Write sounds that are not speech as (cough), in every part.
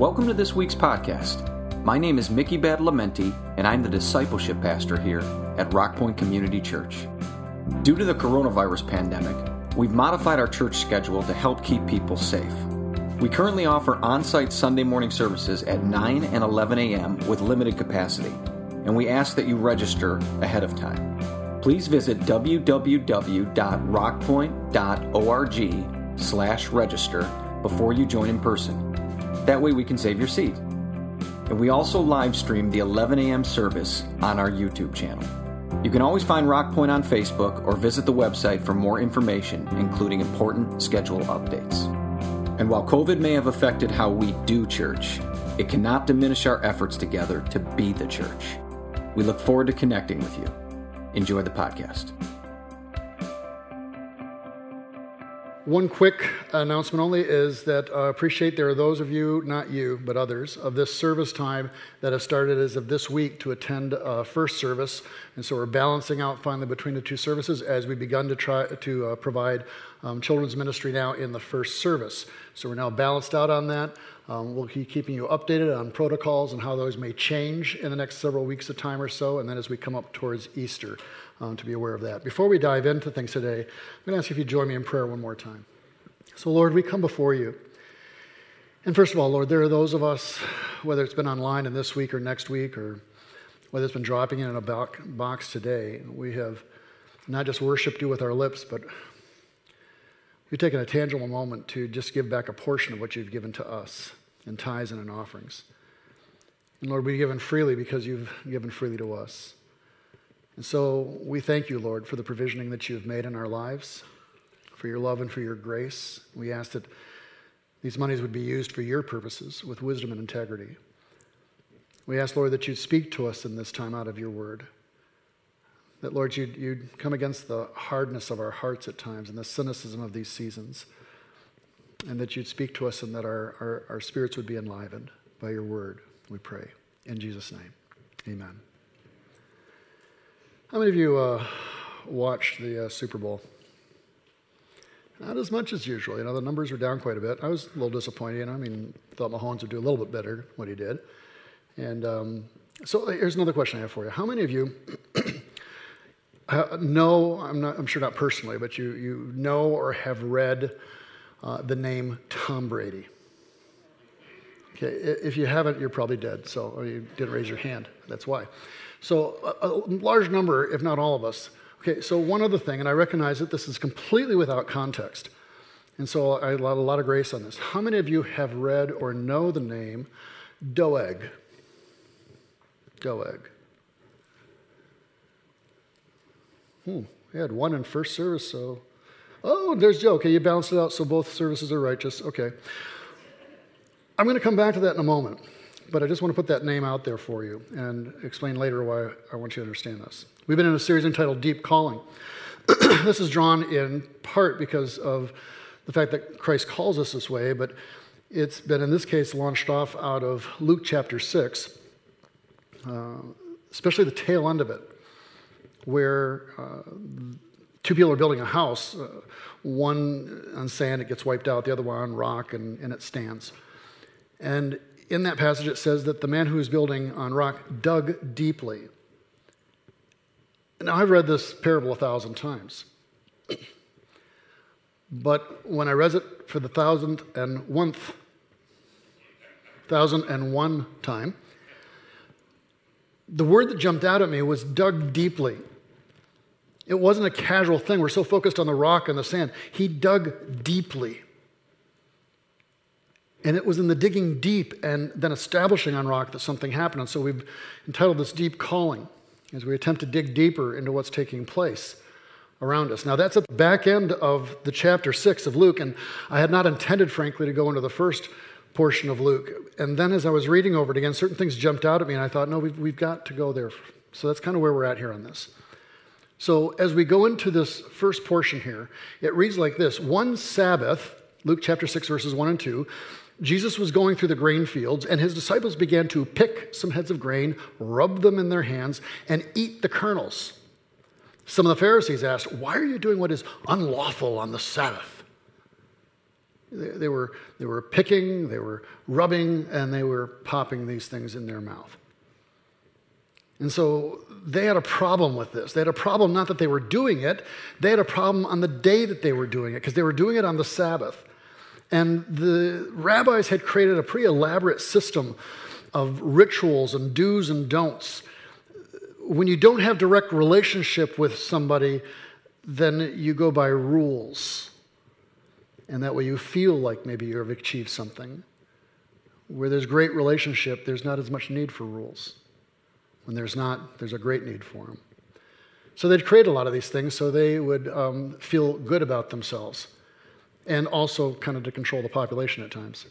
Welcome to this week's podcast. My name is Mickey Badalamenti, and I'm the discipleship pastor here at Rock Point Community Church. Due to the coronavirus pandemic, we've modified our church schedule to help keep people safe. We currently offer on site Sunday morning services at 9 and 11 a.m. with limited capacity, and we ask that you register ahead of time. Please visit www.rockpoint.org slash register before you join in person. That way we can save your seat. And we also live stream the 11 a.m. service on our YouTube channel. You can always find Rockpoint on Facebook or visit the website for more information, including important schedule updates. And while COVID may have affected how we do church, it cannot diminish our efforts together to be the church. We look forward to connecting with you. Enjoy the podcast. One quick announcement only is that I uh, appreciate there are those of you, not you, but others, of this service time that have started as of this week to attend uh, first service. And so we're balancing out finally between the two services as we've begun to try to uh, provide um, children's ministry now in the first service. So we're now balanced out on that. Um, we'll be keeping you updated on protocols and how those may change in the next several weeks of time or so, and then as we come up towards Easter um, to be aware of that. Before we dive into things today, I'm going to ask you if you join me in prayer one more time. So, Lord, we come before you. And first of all, Lord, there are those of us, whether it's been online in this week or next week, or whether it's been dropping in a box today, we have not just worshiped you with our lips, but we've taken a tangible moment to just give back a portion of what you've given to us in tithes and in offerings. And Lord, we've given freely because you've given freely to us. And so we thank you, Lord, for the provisioning that you have made in our lives, for your love and for your grace. We ask that these monies would be used for your purposes with wisdom and integrity. We ask, Lord, that you'd speak to us in this time out of your word. That, Lord, you'd, you'd come against the hardness of our hearts at times and the cynicism of these seasons. And that you'd speak to us and that our, our, our spirits would be enlivened by your word, we pray. In Jesus' name, amen. How many of you uh, watched the uh, Super Bowl? Not as much as usual. You know, the numbers were down quite a bit. I was a little disappointed. I mean, thought Mahomes would do a little bit better what he did. And um, so uh, here's another question I have for you. How many of you (clears throat) know, I'm, not, I'm sure not personally, but you, you know or have read uh, the name Tom Brady? Okay, if you haven't, you're probably dead. So you didn't raise your hand. That's why. So, a, a large number, if not all of us. Okay, so one other thing, and I recognize that this is completely without context. And so I have a lot of grace on this. How many of you have read or know the name Doeg? Doeg. Hmm, we had one in first service, so. Oh, there's Joe. Okay, you balanced it out, so both services are righteous. Okay. I'm going to come back to that in a moment. But I just want to put that name out there for you and explain later why I want you to understand this. We've been in a series entitled Deep Calling. (clears throat) this is drawn in part because of the fact that Christ calls us this way, but it's been, in this case, launched off out of Luke chapter 6, uh, especially the tail end of it, where uh, two people are building a house. Uh, one on sand, it gets wiped out, the other one on rock, and, and it stands. And in that passage, it says that the man who was building on rock dug deeply. Now, I've read this parable a thousand times. (clears throat) But when I read it for the thousand and one time, the word that jumped out at me was dug deeply. It wasn't a casual thing. We're so focused on the rock and the sand. He dug deeply. And it was in the digging deep and then establishing on rock that something happened. And so we've entitled this Deep Calling as we attempt to dig deeper into what's taking place around us. Now, that's at the back end of the chapter six of Luke, and I had not intended, frankly, to go into the first portion of Luke. And then as I was reading over it again, certain things jumped out at me, and I thought, no, we've, we've got to go there. So that's kind of where we're at here on this. So as we go into this first portion here, it reads like this One Sabbath, Luke chapter 6, verses 1 and 2, Jesus was going through the grain fields, and his disciples began to pick some heads of grain, rub them in their hands, and eat the kernels. Some of the Pharisees asked, Why are you doing what is unlawful on the Sabbath? They, they, were, they were picking, they were rubbing, and they were popping these things in their mouth. And so they had a problem with this. They had a problem not that they were doing it, they had a problem on the day that they were doing it because they were doing it on the Sabbath. And the rabbis had created a pretty elaborate system of rituals and do's and don'ts. When you don't have direct relationship with somebody, then you go by rules. And that way you feel like maybe you have achieved something. Where there's great relationship, there's not as much need for rules. When there's not, there's a great need for them. So they'd create a lot of these things so they would um, feel good about themselves and also kind of to control the population at times.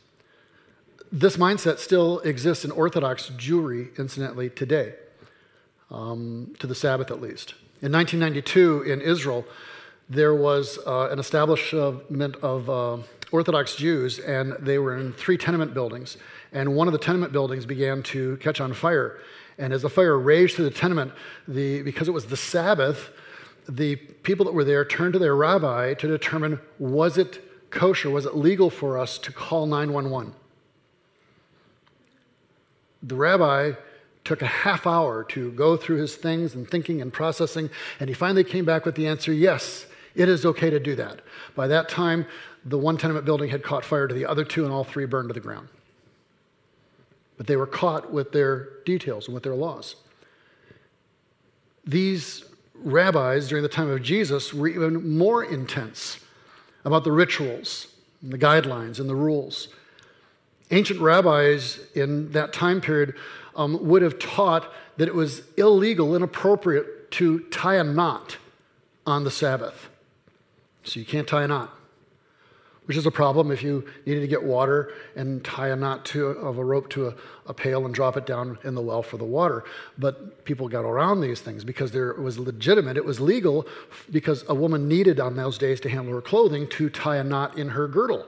This mindset still exists in Orthodox Jewry, incidentally, today, um, to the Sabbath at least. In 1992, in Israel, there was uh, an establishment of uh, Orthodox Jews, and they were in three tenement buildings. And one of the tenement buildings began to catch on fire. And as the fire raged through the tenement, the, because it was the Sabbath, the people that were there turned to their rabbi to determine was it kosher, was it legal for us to call 911? The rabbi took a half hour to go through his things and thinking and processing, and he finally came back with the answer yes, it is okay to do that. By that time, the one tenement building had caught fire to the other two, and all three burned to the ground. But they were caught with their details and with their laws. These rabbis during the time of Jesus were even more intense about the rituals, and the guidelines, and the rules. Ancient rabbis in that time period um, would have taught that it was illegal, inappropriate to tie a knot on the Sabbath. So you can't tie a knot, which is a problem if you needed to get water and tie a knot to, of a rope to a, a pail and drop it down in the well for the water. But people got around these things because there, was legitimate, it was legal because a woman needed on those days to handle her clothing to tie a knot in her girdle.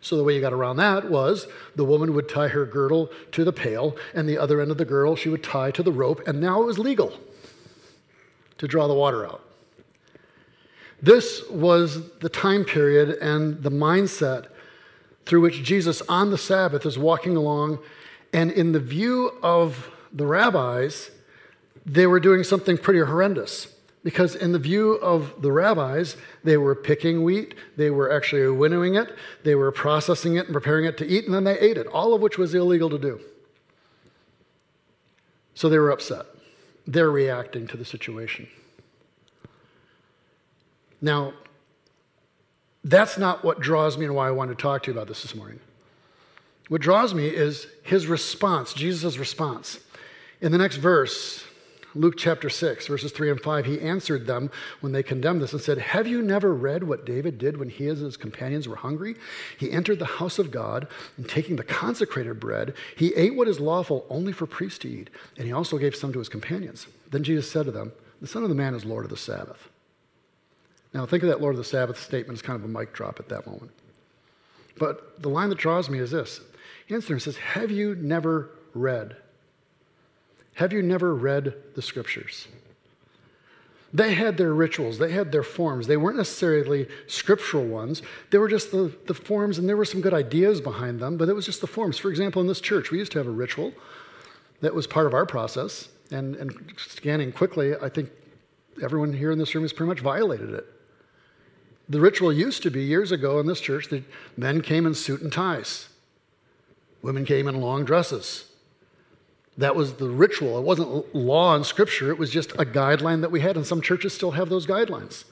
So the way you got around that was the woman would tie her girdle to the pail, and the other end of the girdle she would tie to the rope, and now it was legal to draw the water out. This was the time period and the mindset through which Jesus on the Sabbath is walking along, and in the view of the rabbis, they were doing something pretty horrendous. Because, in the view of the rabbis, they were picking wheat, they were actually winnowing it, they were processing it and preparing it to eat, and then they ate it, all of which was illegal to do. So they were upset. They're reacting to the situation. Now, that's not what draws me and why I want to talk to you about this this morning. What draws me is his response, Jesus' response. In the next verse, Luke chapter 6, verses 3 and 5, he answered them when they condemned this and said, Have you never read what David did when he and his companions were hungry? He entered the house of God, and taking the consecrated bread, he ate what is lawful only for priests to eat, and he also gave some to his companions. Then Jesus said to them, The Son of the Man is Lord of the Sabbath. Now, think of that Lord of the Sabbath statement as kind of a mic drop at that moment. But the line that draws me is this He answers and says, Have you never read? Have you never read the scriptures? They had their rituals, they had their forms. They weren't necessarily scriptural ones. They were just the, the forms, and there were some good ideas behind them, but it was just the forms. For example, in this church, we used to have a ritual that was part of our process. And, and scanning quickly, I think everyone here in this room has pretty much violated it. The ritual used to be years ago in this church that men came in suit and ties, women came in long dresses. That was the ritual. It wasn't law and scripture, it was just a guideline that we had, and some churches still have those guidelines.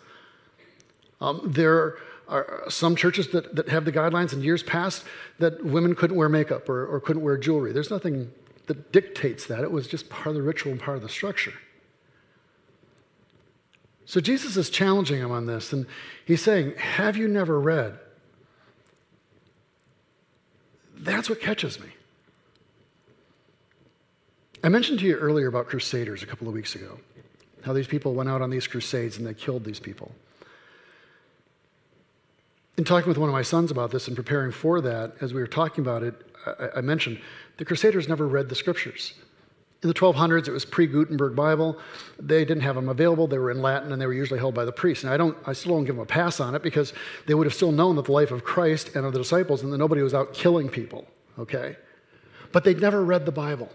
Um, there are some churches that, that have the guidelines in years past that women couldn't wear makeup or, or couldn't wear jewelry. There's nothing that dictates that, it was just part of the ritual and part of the structure. So Jesus is challenging him on this, and he's saying, Have you never read? That's what catches me. I mentioned to you earlier about crusaders a couple of weeks ago, how these people went out on these crusades and they killed these people. In talking with one of my sons about this and preparing for that, as we were talking about it, I, mentioned the crusaders never read the scriptures. In the 1200s, it was pre-Gutenberg Bible. They didn't have them available. They were in Latin, and they were usually held by the priests. And I don't, I still don't give them a pass on it because they would have still known that the life of Christ and of the disciples, and that nobody was out killing people. Okay, but they'd never read the Bible.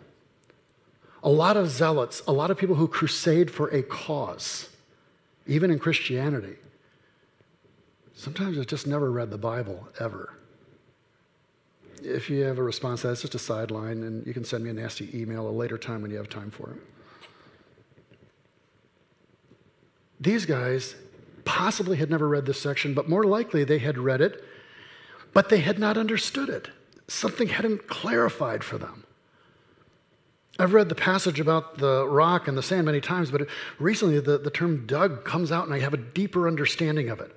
A lot of zealots, a lot of people who crusade for a cause, even in Christianity, sometimes have just never read the Bible ever. If you have a response to that, it's just a sideline, and you can send me a nasty email a later time when you have time for it. These guys possibly had never read this section, but more likely they had read it, but they had not understood it. Something hadn't clarified for them. I've read the passage about the rock and the sand many times, but recently the, the term dug comes out and I have a deeper understanding of it.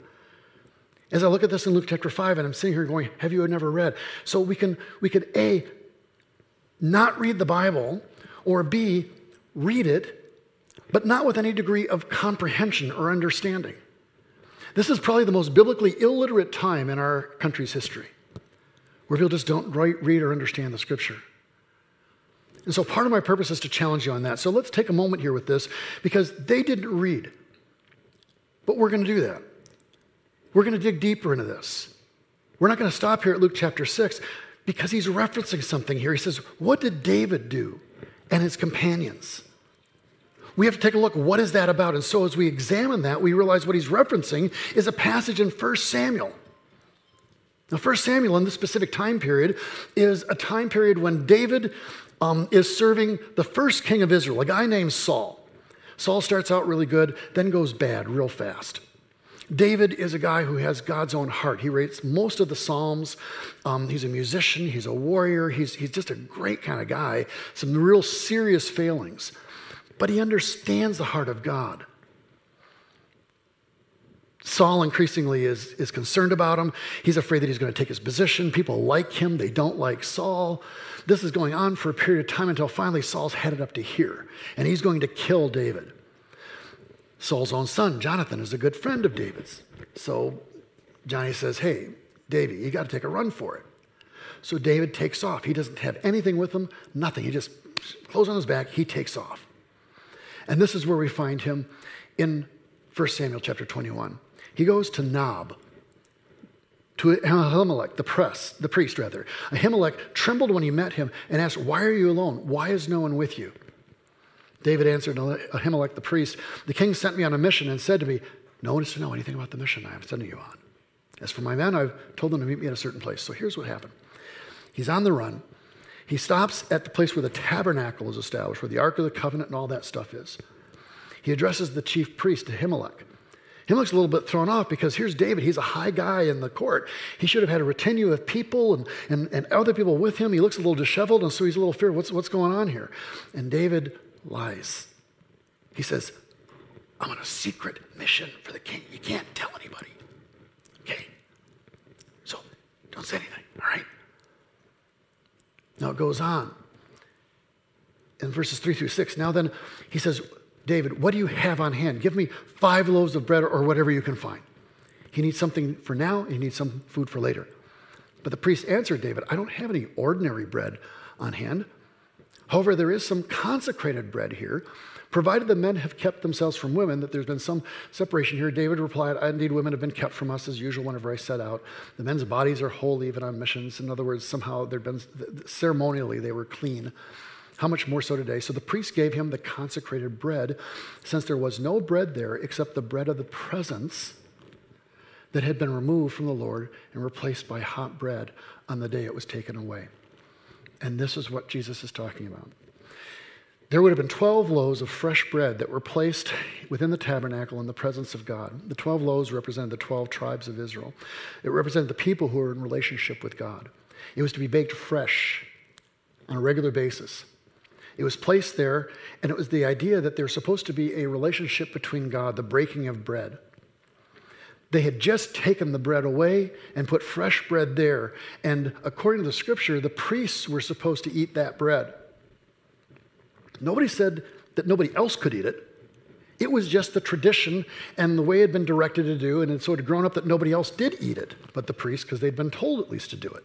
As I look at this in Luke chapter 5, and I'm sitting here going, Have you never read? So we can, we could A, not read the Bible, or B, read it, but not with any degree of comprehension or understanding. This is probably the most biblically illiterate time in our country's history, where people just don't write, read or understand the scripture. And so part of my purpose is to challenge you on that. So let's take a moment here with this because they didn't read. But we're going to do that. We're going to dig deeper into this. We're not going to stop here at Luke chapter 6 because he's referencing something here. He says, What did David do and his companions? We have to take a look, what is that about? And so as we examine that, we realize what he's referencing is a passage in 1 Samuel. Now, 1 Samuel in this specific time period is a time period when David um, is serving the first king of Israel, a guy named Saul. Saul starts out really good, then goes bad real fast. David is a guy who has God's own heart. He writes most of the Psalms. Um, he's a musician, he's a warrior, he's, he's just a great kind of guy, some real serious failings. But he understands the heart of God. Saul increasingly is, is concerned about him. He's afraid that he's going to take his position. People like him, they don't like Saul. This is going on for a period of time until finally Saul's headed up to here, and he's going to kill David. Saul's own son, Jonathan, is a good friend of David's. So Johnny says, Hey, David, you got to take a run for it. So David takes off. He doesn't have anything with him, nothing. He just clothes on his back, he takes off. And this is where we find him in 1 Samuel chapter 21. He goes to Nob, to Ahimelech, the press, the priest rather. Ahimelech trembled when he met him and asked, Why are you alone? Why is no one with you? David answered Ahimelech the priest, The king sent me on a mission and said to me, No one is to know anything about the mission I am sending you on. As for my men, I've told them to meet me at a certain place. So here's what happened He's on the run. He stops at the place where the tabernacle is established, where the Ark of the Covenant and all that stuff is. He addresses the chief priest, Ahimelech. Ahimelech's a little bit thrown off because here's David. He's a high guy in the court. He should have had a retinue of people and, and, and other people with him. He looks a little disheveled, and so he's a little feared. What's, what's going on here? And David lies. He says, I'm on a secret mission for the king. You can't tell anybody. Okay? So don't say anything, all right? Now it goes on in verses 3 through 6. Now then, he says, David, what do you have on hand? Give me five loaves of bread or whatever you can find. He needs something for now, he needs some food for later. But the priest answered David, I don't have any ordinary bread on hand. However, there is some consecrated bread here, provided the men have kept themselves from women, that there's been some separation here. David replied, Indeed, women have been kept from us as usual whenever I set out. The men's bodies are holy even on missions. In other words, somehow there'd been, ceremonially, they were clean. How much more so today? So the priest gave him the consecrated bread, since there was no bread there except the bread of the presence that had been removed from the Lord and replaced by hot bread on the day it was taken away. And this is what Jesus is talking about. There would have been 12 loaves of fresh bread that were placed within the tabernacle in the presence of God. The 12 loaves represented the 12 tribes of Israel. It represented the people who were in relationship with God. It was to be baked fresh on a regular basis. It was placed there, and it was the idea that there's supposed to be a relationship between God, the breaking of bread. They had just taken the bread away and put fresh bread there. And according to the scripture, the priests were supposed to eat that bread. Nobody said that nobody else could eat it. It was just the tradition and the way it had been directed to do, and it sort of grown up that nobody else did eat it but the priests because they'd been told at least to do it.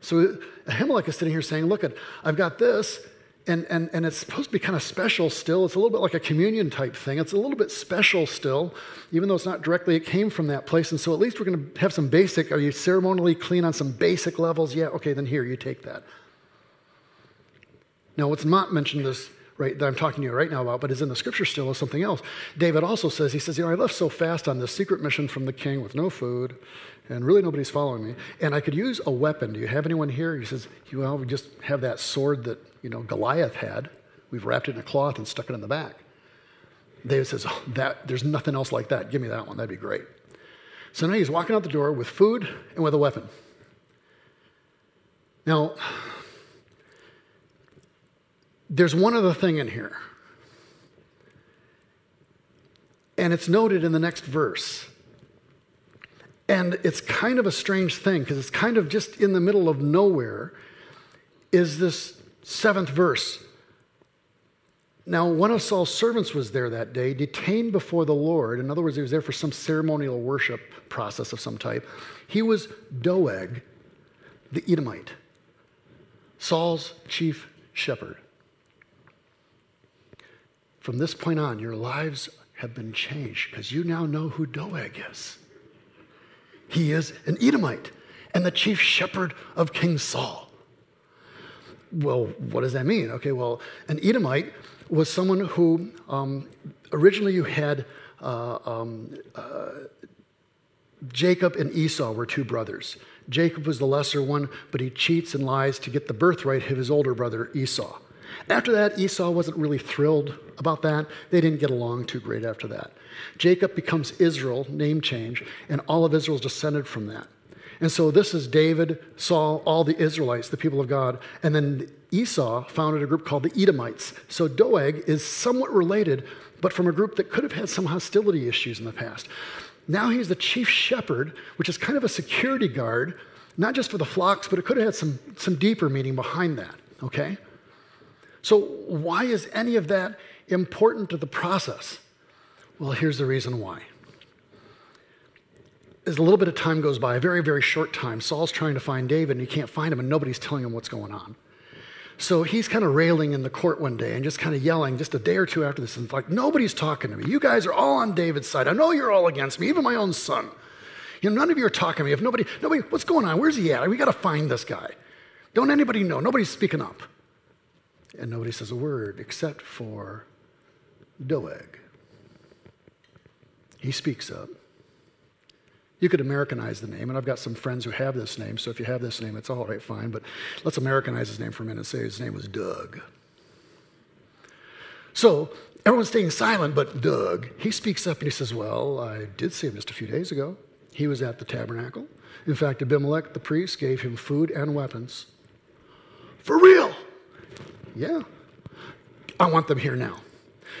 So Ahimelech is sitting here saying, Look, I've got this, and, and, and it's supposed to be kind of special still. It's a little bit like a communion type thing. It's a little bit special still, even though it's not directly, it came from that place. And so at least we're going to have some basic, are you ceremonially clean on some basic levels? Yeah, okay, then here, you take that. Now, what's not mentioned this right that I'm talking to you right now about, but is in the scripture still is something else. David also says, he says, you know, I left so fast on this secret mission from the king with no food, and really nobody's following me, and I could use a weapon. Do you have anyone here? He says, well, we just have that sword that you know Goliath had. We've wrapped it in a cloth and stuck it in the back. David says, oh, that there's nothing else like that. Give me that one. That'd be great. So now he's walking out the door with food and with a weapon. Now, there's one other thing in here. And it's noted in the next verse. And it's kind of a strange thing because it's kind of just in the middle of nowhere is this seventh verse. Now, one of Saul's servants was there that day, detained before the Lord. In other words, he was there for some ceremonial worship process of some type. He was Doeg, the Edomite, Saul's chief shepherd. From this point on, your lives have been changed because you now know who Doeg is. He is an Edomite and the chief shepherd of King Saul. Well, what does that mean? Okay, well, an Edomite was someone who um, originally you had uh, um, uh, Jacob and Esau were two brothers. Jacob was the lesser one, but he cheats and lies to get the birthright of his older brother Esau. After that, Esau wasn't really thrilled about that. They didn't get along too great after that. Jacob becomes Israel, name change, and all of Israel is descended from that. And so this is David, Saul, all the Israelites, the people of God. And then Esau founded a group called the Edomites. So Doeg is somewhat related, but from a group that could have had some hostility issues in the past. Now he's the chief shepherd, which is kind of a security guard, not just for the flocks, but it could have had some, some deeper meaning behind that, okay? So, why is any of that important to the process? Well, here's the reason why. As a little bit of time goes by, a very, very short time, Saul's trying to find David and he can't find him, and nobody's telling him what's going on. So he's kind of railing in the court one day and just kind of yelling just a day or two after this. And it's like, nobody's talking to me. You guys are all on David's side. I know you're all against me, even my own son. You know, none of you are talking to me. If nobody, nobody, what's going on? Where's he at? We got to find this guy. Don't anybody know? Nobody's speaking up. And nobody says a word except for Doeg. He speaks up. You could Americanize the name, and I've got some friends who have this name, so if you have this name, it's all right, fine, but let's Americanize his name for a minute and say his name was Doug. So everyone's staying silent, but Doug, he speaks up and he says, Well, I did see him just a few days ago. He was at the tabernacle. In fact, Abimelech, the priest, gave him food and weapons. For real? Yeah. I want them here now.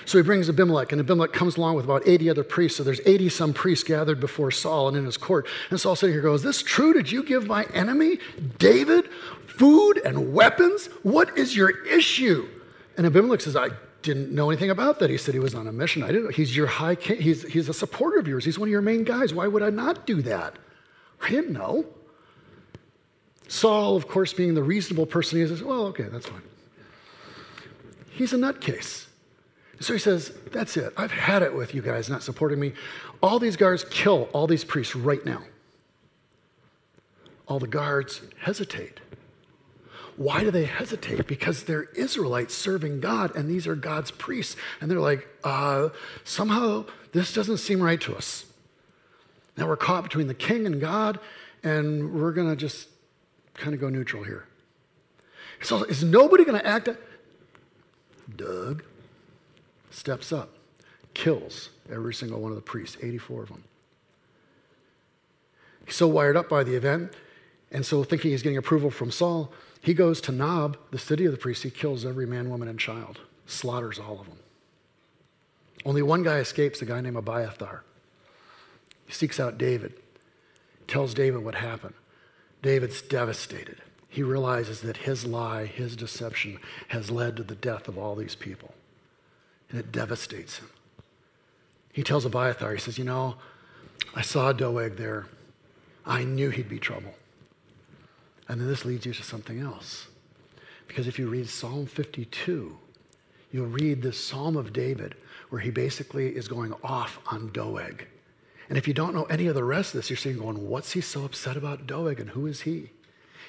So he brings Abimelech, and Abimelech comes along with about 80 other priests. So there's 80 some priests gathered before Saul and in his court. And Saul sitting here goes, Is this true? Did you give my enemy, David, food and weapons? What is your issue? And Abimelech says, I didn't know anything about that. He said he was on a mission. I didn't. He's your high king. He's, he's a supporter of yours. He's one of your main guys. Why would I not do that? I didn't know. Saul, of course, being the reasonable person, he says, Well, okay, that's fine. He's a nutcase. So he says, That's it. I've had it with you guys not supporting me. All these guards kill all these priests right now. All the guards hesitate. Why do they hesitate? Because they're Israelites serving God, and these are God's priests. And they're like, uh, somehow this doesn't seem right to us. Now we're caught between the king and God, and we're going to just kind of go neutral here. So is nobody going to act? Doug steps up, kills every single one of the priests, 84 of them. He's so wired up by the event, and so thinking he's getting approval from Saul, he goes to Nob, the city of the priests. He kills every man, woman, and child, slaughters all of them. Only one guy escapes, a guy named Abiathar. He seeks out David, tells David what happened. David's devastated he realizes that his lie, his deception, has led to the death of all these people. And it devastates him. He tells Abiathar, he says, You know, I saw Doeg there. I knew he'd be trouble. And then this leads you to something else. Because if you read Psalm 52, you'll read this Psalm of David where he basically is going off on Doeg. And if you don't know any of the rest of this, you're sitting going, what's he so upset about Doeg and who is he?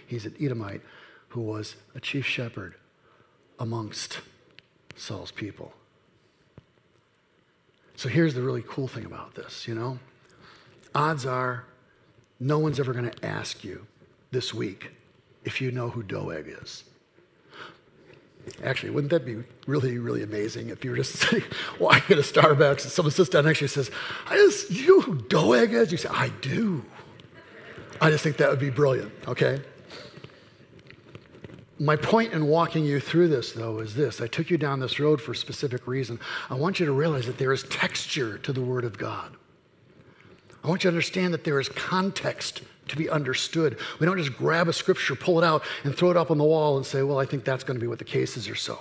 He's an Edomite who was a chief shepherd amongst Saul's people. So here's the really cool thing about this, you know? Odds are no one's ever going to ask you this week if you know who Doeg is. Actually, wouldn't that be really, really amazing if you were just (laughs) sitting, walking at a Starbucks and someone sits down next to you and says, I just, you know who Doeg is? You say, I do. I just think that would be brilliant, okay? My point in walking you through this, though, is this. I took you down this road for a specific reason. I want you to realize that there is texture to the Word of God. I want you to understand that there is context to be understood. We don't just grab a scripture, pull it out, and throw it up on the wall and say, well, I think that's going to be what the case is or so.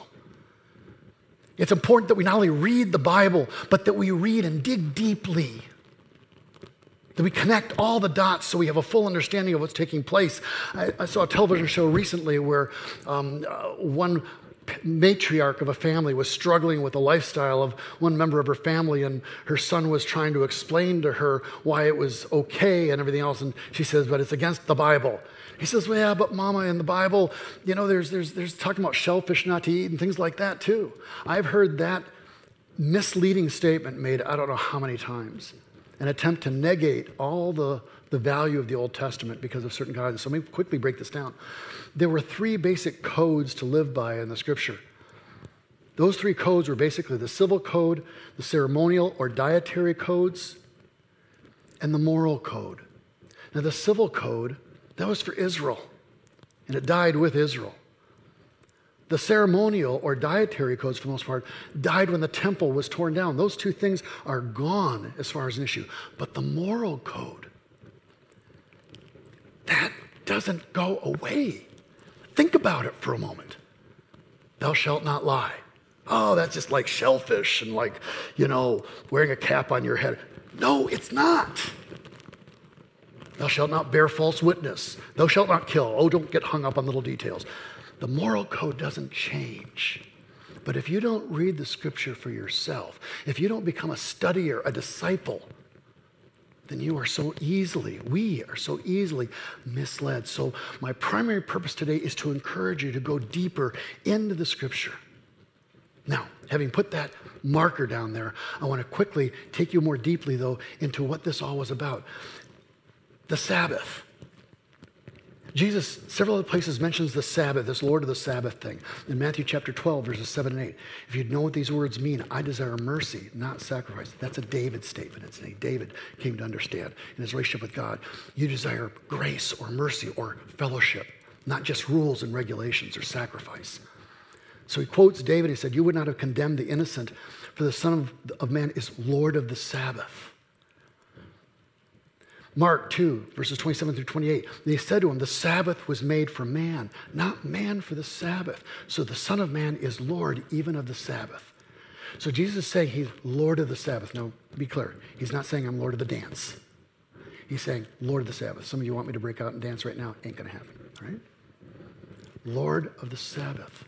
It's important that we not only read the Bible, but that we read and dig deeply. That we connect all the dots so we have a full understanding of what's taking place. I, I saw a television show recently where um, uh, one matriarch of a family was struggling with the lifestyle of one member of her family, and her son was trying to explain to her why it was okay and everything else. And she says, But it's against the Bible. He says, Well, yeah, but mama, in the Bible, you know, there's, there's, there's talking about shellfish not to eat and things like that too. I've heard that misleading statement made I don't know how many times, an attempt to negate all the, the value of the Old Testament because of certain guidance. So let me quickly break this down there were three basic codes to live by in the scripture. Those three codes were basically the civil code, the ceremonial or dietary codes, and the moral code. Now, the civil code, that was for Israel, and it died with Israel. The ceremonial or dietary codes, for the most part, died when the temple was torn down. Those two things are gone as far as an issue. But the moral code, that doesn't go away. Think about it for a moment. Thou shalt not lie. Oh, that's just like shellfish and like, you know, wearing a cap on your head. No, it's not. Thou shalt not bear false witness. Thou shalt not kill. Oh, don't get hung up on little details. The moral code doesn't change. But if you don't read the scripture for yourself, if you don't become a studier, a disciple, then you are so easily, we are so easily misled. So, my primary purpose today is to encourage you to go deeper into the scripture. Now, having put that marker down there, I want to quickly take you more deeply, though, into what this all was about. The Sabbath. Jesus, several other places, mentions the Sabbath, this Lord of the Sabbath thing. In Matthew chapter 12, verses 7 and 8. If you know what these words mean, I desire mercy, not sacrifice. That's a David statement. It's a David came to understand in his relationship with God. You desire grace or mercy or fellowship, not just rules and regulations or sacrifice. So he quotes David. He said, You would not have condemned the innocent, for the Son of, of Man is Lord of the Sabbath. Mark 2, verses 27 through 28. They said to him, The Sabbath was made for man, not man for the Sabbath. So the Son of Man is Lord even of the Sabbath. So Jesus is saying he's Lord of the Sabbath. Now, be clear. He's not saying I'm Lord of the dance. He's saying Lord of the Sabbath. Some of you want me to break out and dance right now. Ain't going to happen, right? Lord of the Sabbath.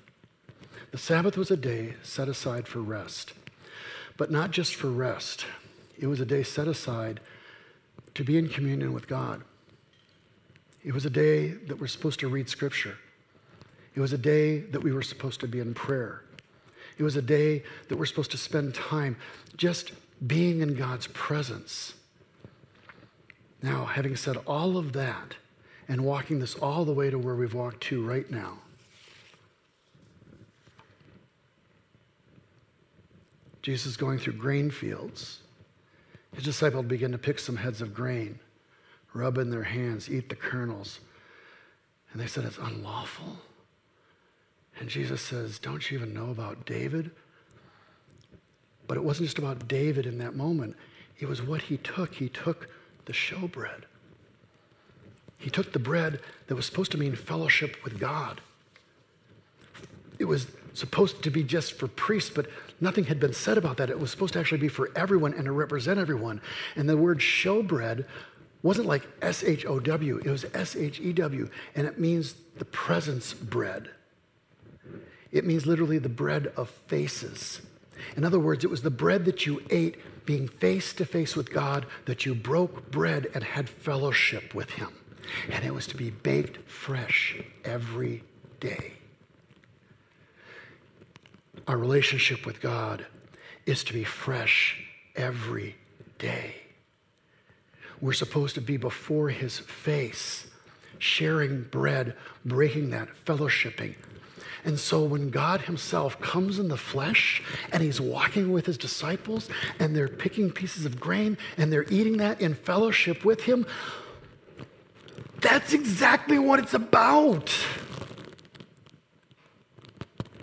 The Sabbath was a day set aside for rest, but not just for rest. It was a day set aside to be in communion with God. It was a day that we're supposed to read Scripture. It was a day that we were supposed to be in prayer. It was a day that we're supposed to spend time just being in God's presence. Now, having said all of that and walking this all the way to where we've walked to right now, Jesus is going through grain fields. His disciples begin to pick some heads of grain, rub in their hands, eat the kernels. And they said, It's unlawful. And Jesus says, Don't you even know about David? But it wasn't just about David in that moment, it was what he took. He took the showbread. He took the bread that was supposed to mean fellowship with God. It was supposed to be just for priests, but nothing had been said about that. It was supposed to actually be for everyone and to represent everyone. And the word showbread wasn't like S H O W, it was S H E W, and it means the presence bread. It means literally the bread of faces. In other words, it was the bread that you ate being face to face with God that you broke bread and had fellowship with Him. And it was to be baked fresh every day. Our relationship with God is to be fresh every day. We're supposed to be before His face, sharing bread, breaking that, fellowshipping, and so when God Himself comes in the flesh and He's walking with His disciples and they're picking pieces of grain and they're eating that in fellowship with Him, that's exactly what it's about.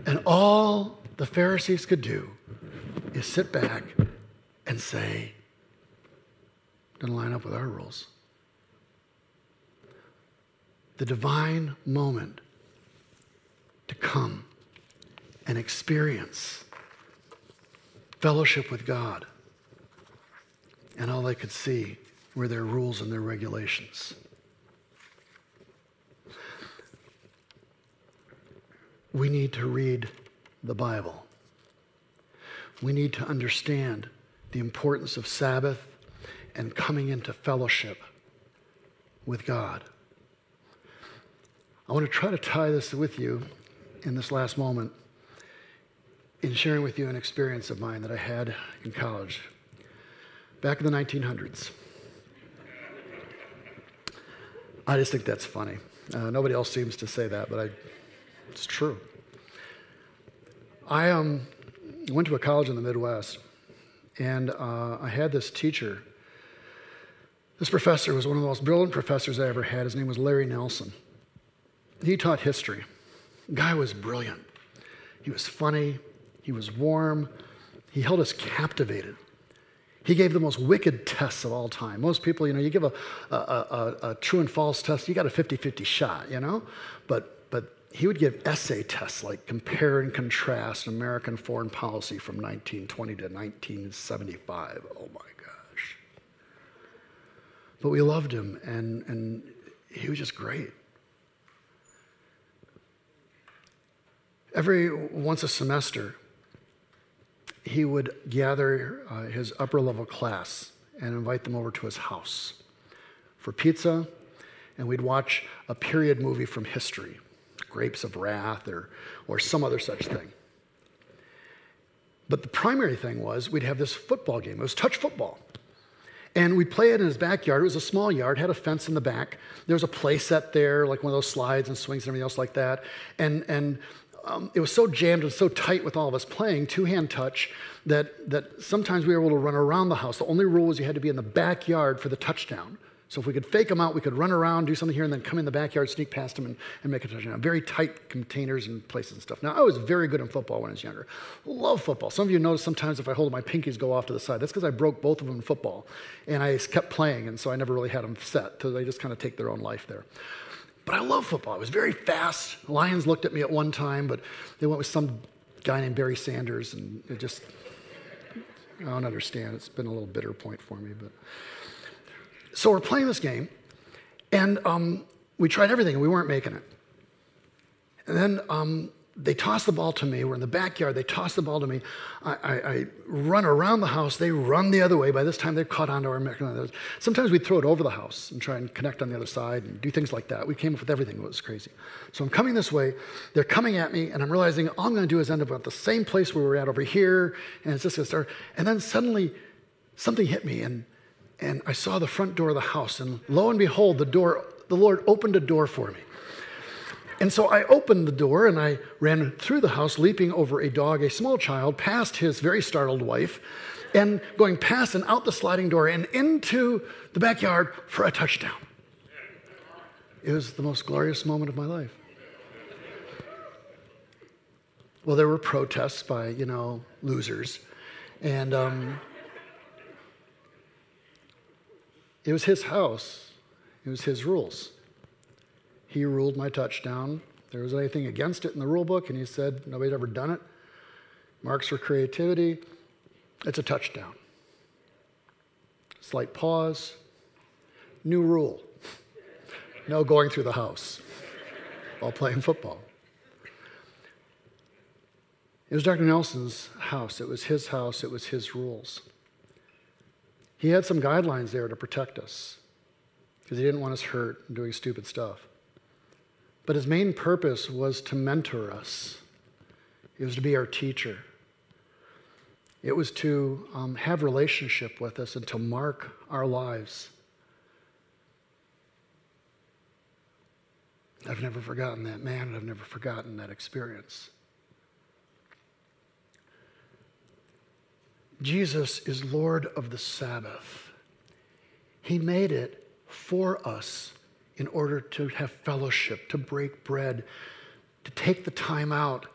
And all the Pharisees could do is sit back and say, doesn't line up with our rules. The divine moment to come and experience fellowship with God. And all they could see were their rules and their regulations. We need to read the Bible. We need to understand the importance of Sabbath and coming into fellowship with God. I want to try to tie this with you in this last moment in sharing with you an experience of mine that I had in college back in the 1900s. I just think that's funny. Uh, nobody else seems to say that, but I, it's true. I um, went to a college in the Midwest, and uh, I had this teacher. This professor was one of the most brilliant professors I ever had. His name was Larry Nelson. He taught history. Guy was brilliant. He was funny. He was warm. He held us captivated. He gave the most wicked tests of all time. Most people, you know, you give a, a, a, a true and false test, you got a 50 50 shot, you know? But, but he would give essay tests like compare and contrast American foreign policy from 1920 to 1975. Oh my gosh. But we loved him, and, and he was just great. Every once a semester, he would gather uh, his upper level class and invite them over to his house for pizza, and we'd watch a period movie from history, Grapes of Wrath or, or some other such thing. But the primary thing was we'd have this football game. It was touch football. And we'd play it in his backyard. It was a small yard, had a fence in the back. There was a play set there, like one of those slides and swings and everything else like that. And, and um, it was so jammed and so tight with all of us playing, two hand touch, that, that sometimes we were able to run around the house. The only rule was you had to be in the backyard for the touchdown. So if we could fake them out, we could run around, do something here, and then come in the backyard, sneak past them, and, and make a touchdown. Very tight containers and places and stuff. Now, I was very good in football when I was younger. Love football. Some of you notice sometimes if I hold my pinkies go off to the side. That's because I broke both of them in football. And I kept playing, and so I never really had them set. So they just kind of take their own life there. But I love football. It was very fast. Lions looked at me at one time, but they went with some guy named Barry Sanders, and it just, I don't understand. It's been a little bitter point for me. But So we're playing this game, and um, we tried everything, and we weren't making it. And then um, they toss the ball to me. We're in the backyard. They toss the ball to me. I, I, I, run around the house. They run the other way. By this time, they've caught onto our mechanism. Sometimes we'd throw it over the house and try and connect on the other side and do things like that. We came up with everything. It was crazy. So I'm coming this way. They're coming at me, and I'm realizing all I'm going to do is end up at the same place we were at over here, and it's just going to start. And then suddenly, something hit me, and and I saw the front door of the house, and lo and behold, the door, the Lord opened a door for me. And so I opened the door and I ran through the house, leaping over a dog, a small child, past his very startled wife, and going past and out the sliding door and into the backyard for a touchdown. It was the most glorious moment of my life. Well, there were protests by, you know, losers. And um, it was his house, it was his rules. He ruled my touchdown. There was anything against it in the rule book, and he said nobody'd ever done it. Marks for creativity. It's a touchdown. Slight pause. New rule. No going through the house while playing football. It was Dr. Nelson's house, it was his house, it was his rules. He had some guidelines there to protect us because he didn't want us hurt and doing stupid stuff. But his main purpose was to mentor us, it was to be our teacher. It was to um, have relationship with us and to mark our lives. I've never forgotten that man, and I've never forgotten that experience. Jesus is Lord of the Sabbath. He made it for us in order to have fellowship, to break bread, to take the time out,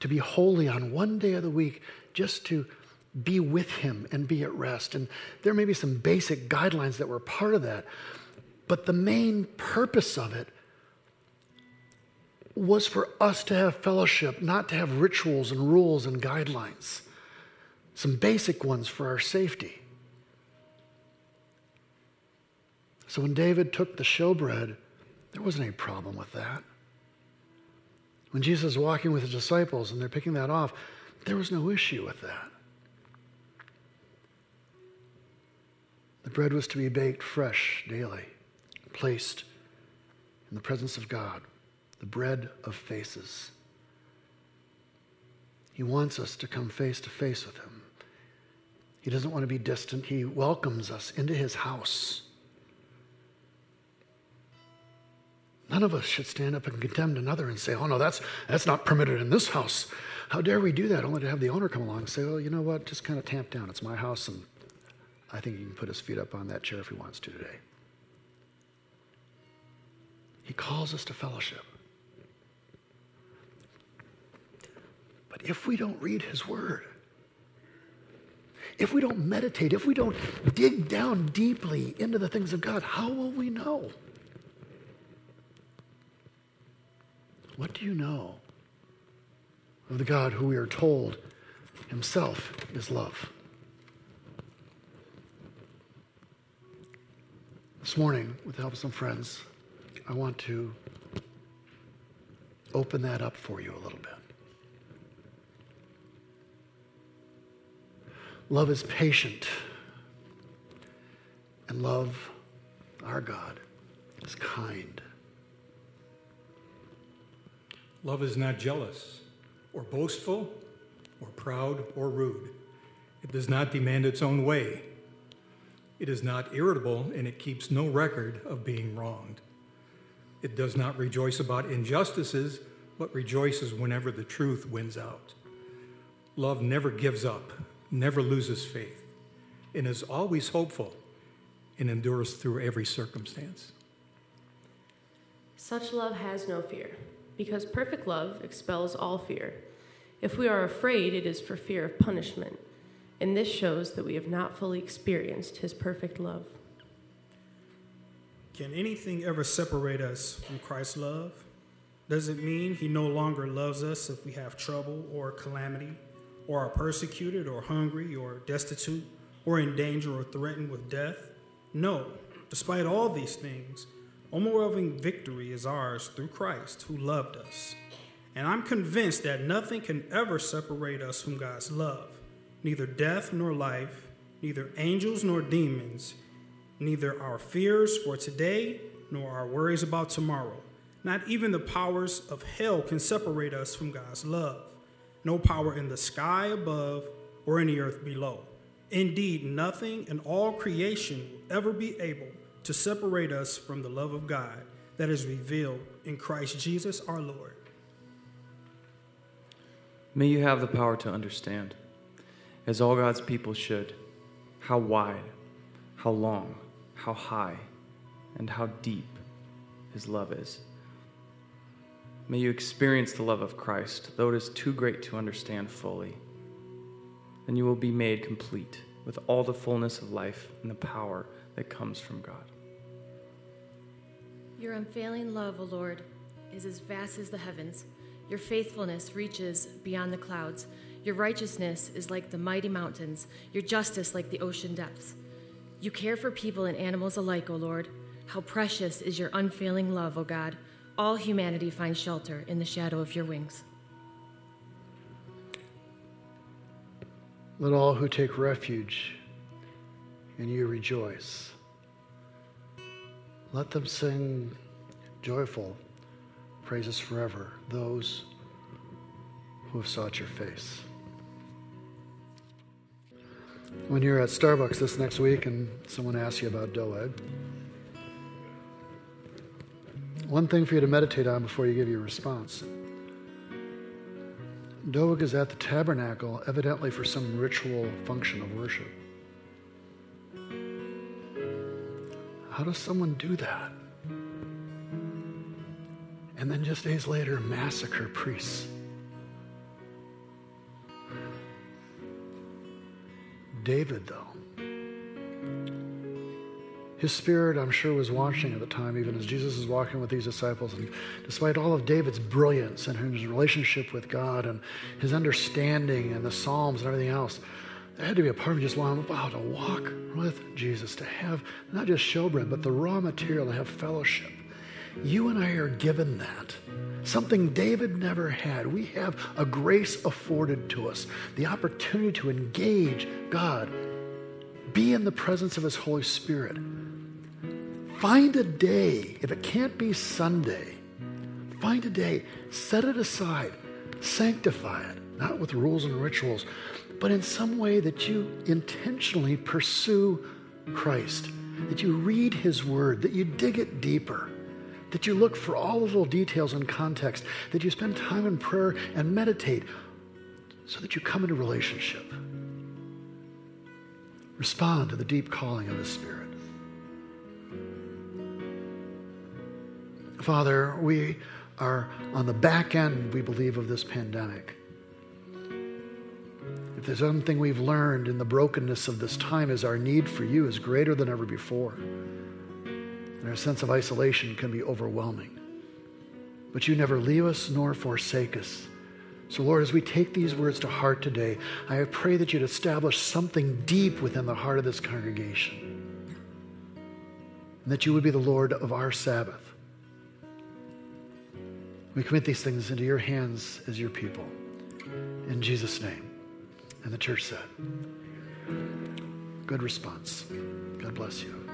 to be holy on one day of the week, just to be with Him and be at rest. And there may be some basic guidelines that were part of that, but the main purpose of it was for us to have fellowship, not to have rituals and rules and guidelines some basic ones for our safety. So when David took the showbread, there wasn't any problem with that. When Jesus was walking with his disciples and they're picking that off, there was no issue with that. The bread was to be baked fresh daily, placed in the presence of God, the bread of faces. He wants us to come face to face with Him. He doesn't want to be distant. He welcomes us into his house. None of us should stand up and condemn another and say, oh, no, that's, that's not permitted in this house. How dare we do that? Only to have the owner come along and say, well, you know what? Just kind of tamp down. It's my house, and I think he can put his feet up on that chair if he wants to today. He calls us to fellowship. But if we don't read his word, if we don't meditate, if we don't dig down deeply into the things of God, how will we know? What do you know of the God who we are told himself is love? This morning, with the help of some friends, I want to open that up for you a little bit. Love is patient. And love, our God, is kind. Love is not jealous or boastful or proud or rude. It does not demand its own way. It is not irritable and it keeps no record of being wronged. It does not rejoice about injustices, but rejoices whenever the truth wins out. Love never gives up, never loses faith, and is always hopeful and endures through every circumstance. Such love has no fear, because perfect love expels all fear. If we are afraid, it is for fear of punishment, and this shows that we have not fully experienced his perfect love. Can anything ever separate us from Christ's love? Does it mean he no longer loves us if we have trouble or calamity? Or are persecuted, or hungry, or destitute, or in danger, or threatened with death? No, despite all these things, overwhelming victory is ours through Christ who loved us. And I'm convinced that nothing can ever separate us from God's love neither death nor life, neither angels nor demons, neither our fears for today nor our worries about tomorrow. Not even the powers of hell can separate us from God's love no power in the sky above or in the earth below. Indeed, nothing in all creation will ever be able to separate us from the love of God that is revealed in Christ Jesus our Lord. May you have the power to understand, as all God's people should, how wide, how long, how high, and how deep His love is. May you experience the love of Christ, though it is too great to understand fully. Then you will be made complete with all the fullness of life and the power that comes from God. Your unfailing love, O Lord, is as vast as the heavens. Your faithfulness reaches beyond the clouds. Your righteousness is like the mighty mountains, your justice like the ocean depths. You care for people and animals alike, O Lord. How precious is your unfailing love, O God all humanity finds shelter in the shadow of your wings. Let all who take refuge in you rejoice. Let them sing joyful praises forever, those who have sought your face. When you're at Starbucks this next week and someone asks you about Doeg, one thing for you to meditate on before you give your response. Doeg is at the tabernacle, evidently for some ritual function of worship. How does someone do that? And then just days later, massacre priests. David, though, his spirit, I'm sure, was watching at the time, even as Jesus is walking with these disciples. And despite all of David's brilliance and his relationship with God and his understanding and the Psalms and everything else, there had to be a part of just longing, wow, to walk with Jesus, to have not just showbread, but the raw material, to have fellowship. You and I are given that. Something David never had. We have a grace afforded to us, the opportunity to engage God, be in the presence of His Holy Spirit Find a day, if it can't be Sunday, find a day, set it aside, sanctify it, not with rules and rituals, but in some way that you intentionally pursue Christ, that you read His Word, that you dig it deeper, that you look for all the little details and context, that you spend time in prayer and meditate so that you come into relationship. Respond to the deep calling of His Spirit. Father, we are on the back end, we believe, of this pandemic. If there's something we've learned in the brokenness of this time is our need for you is greater than ever before. And our sense of isolation can be overwhelming. But you never leave us nor forsake us. So, Lord, as we take these words to heart today, I pray that you'd establish something deep within the heart of this congregation. And that you would be the Lord of our Sabbath we commit these things into your hands as your people. In Jesus' name. And the church said, Good response. God bless you.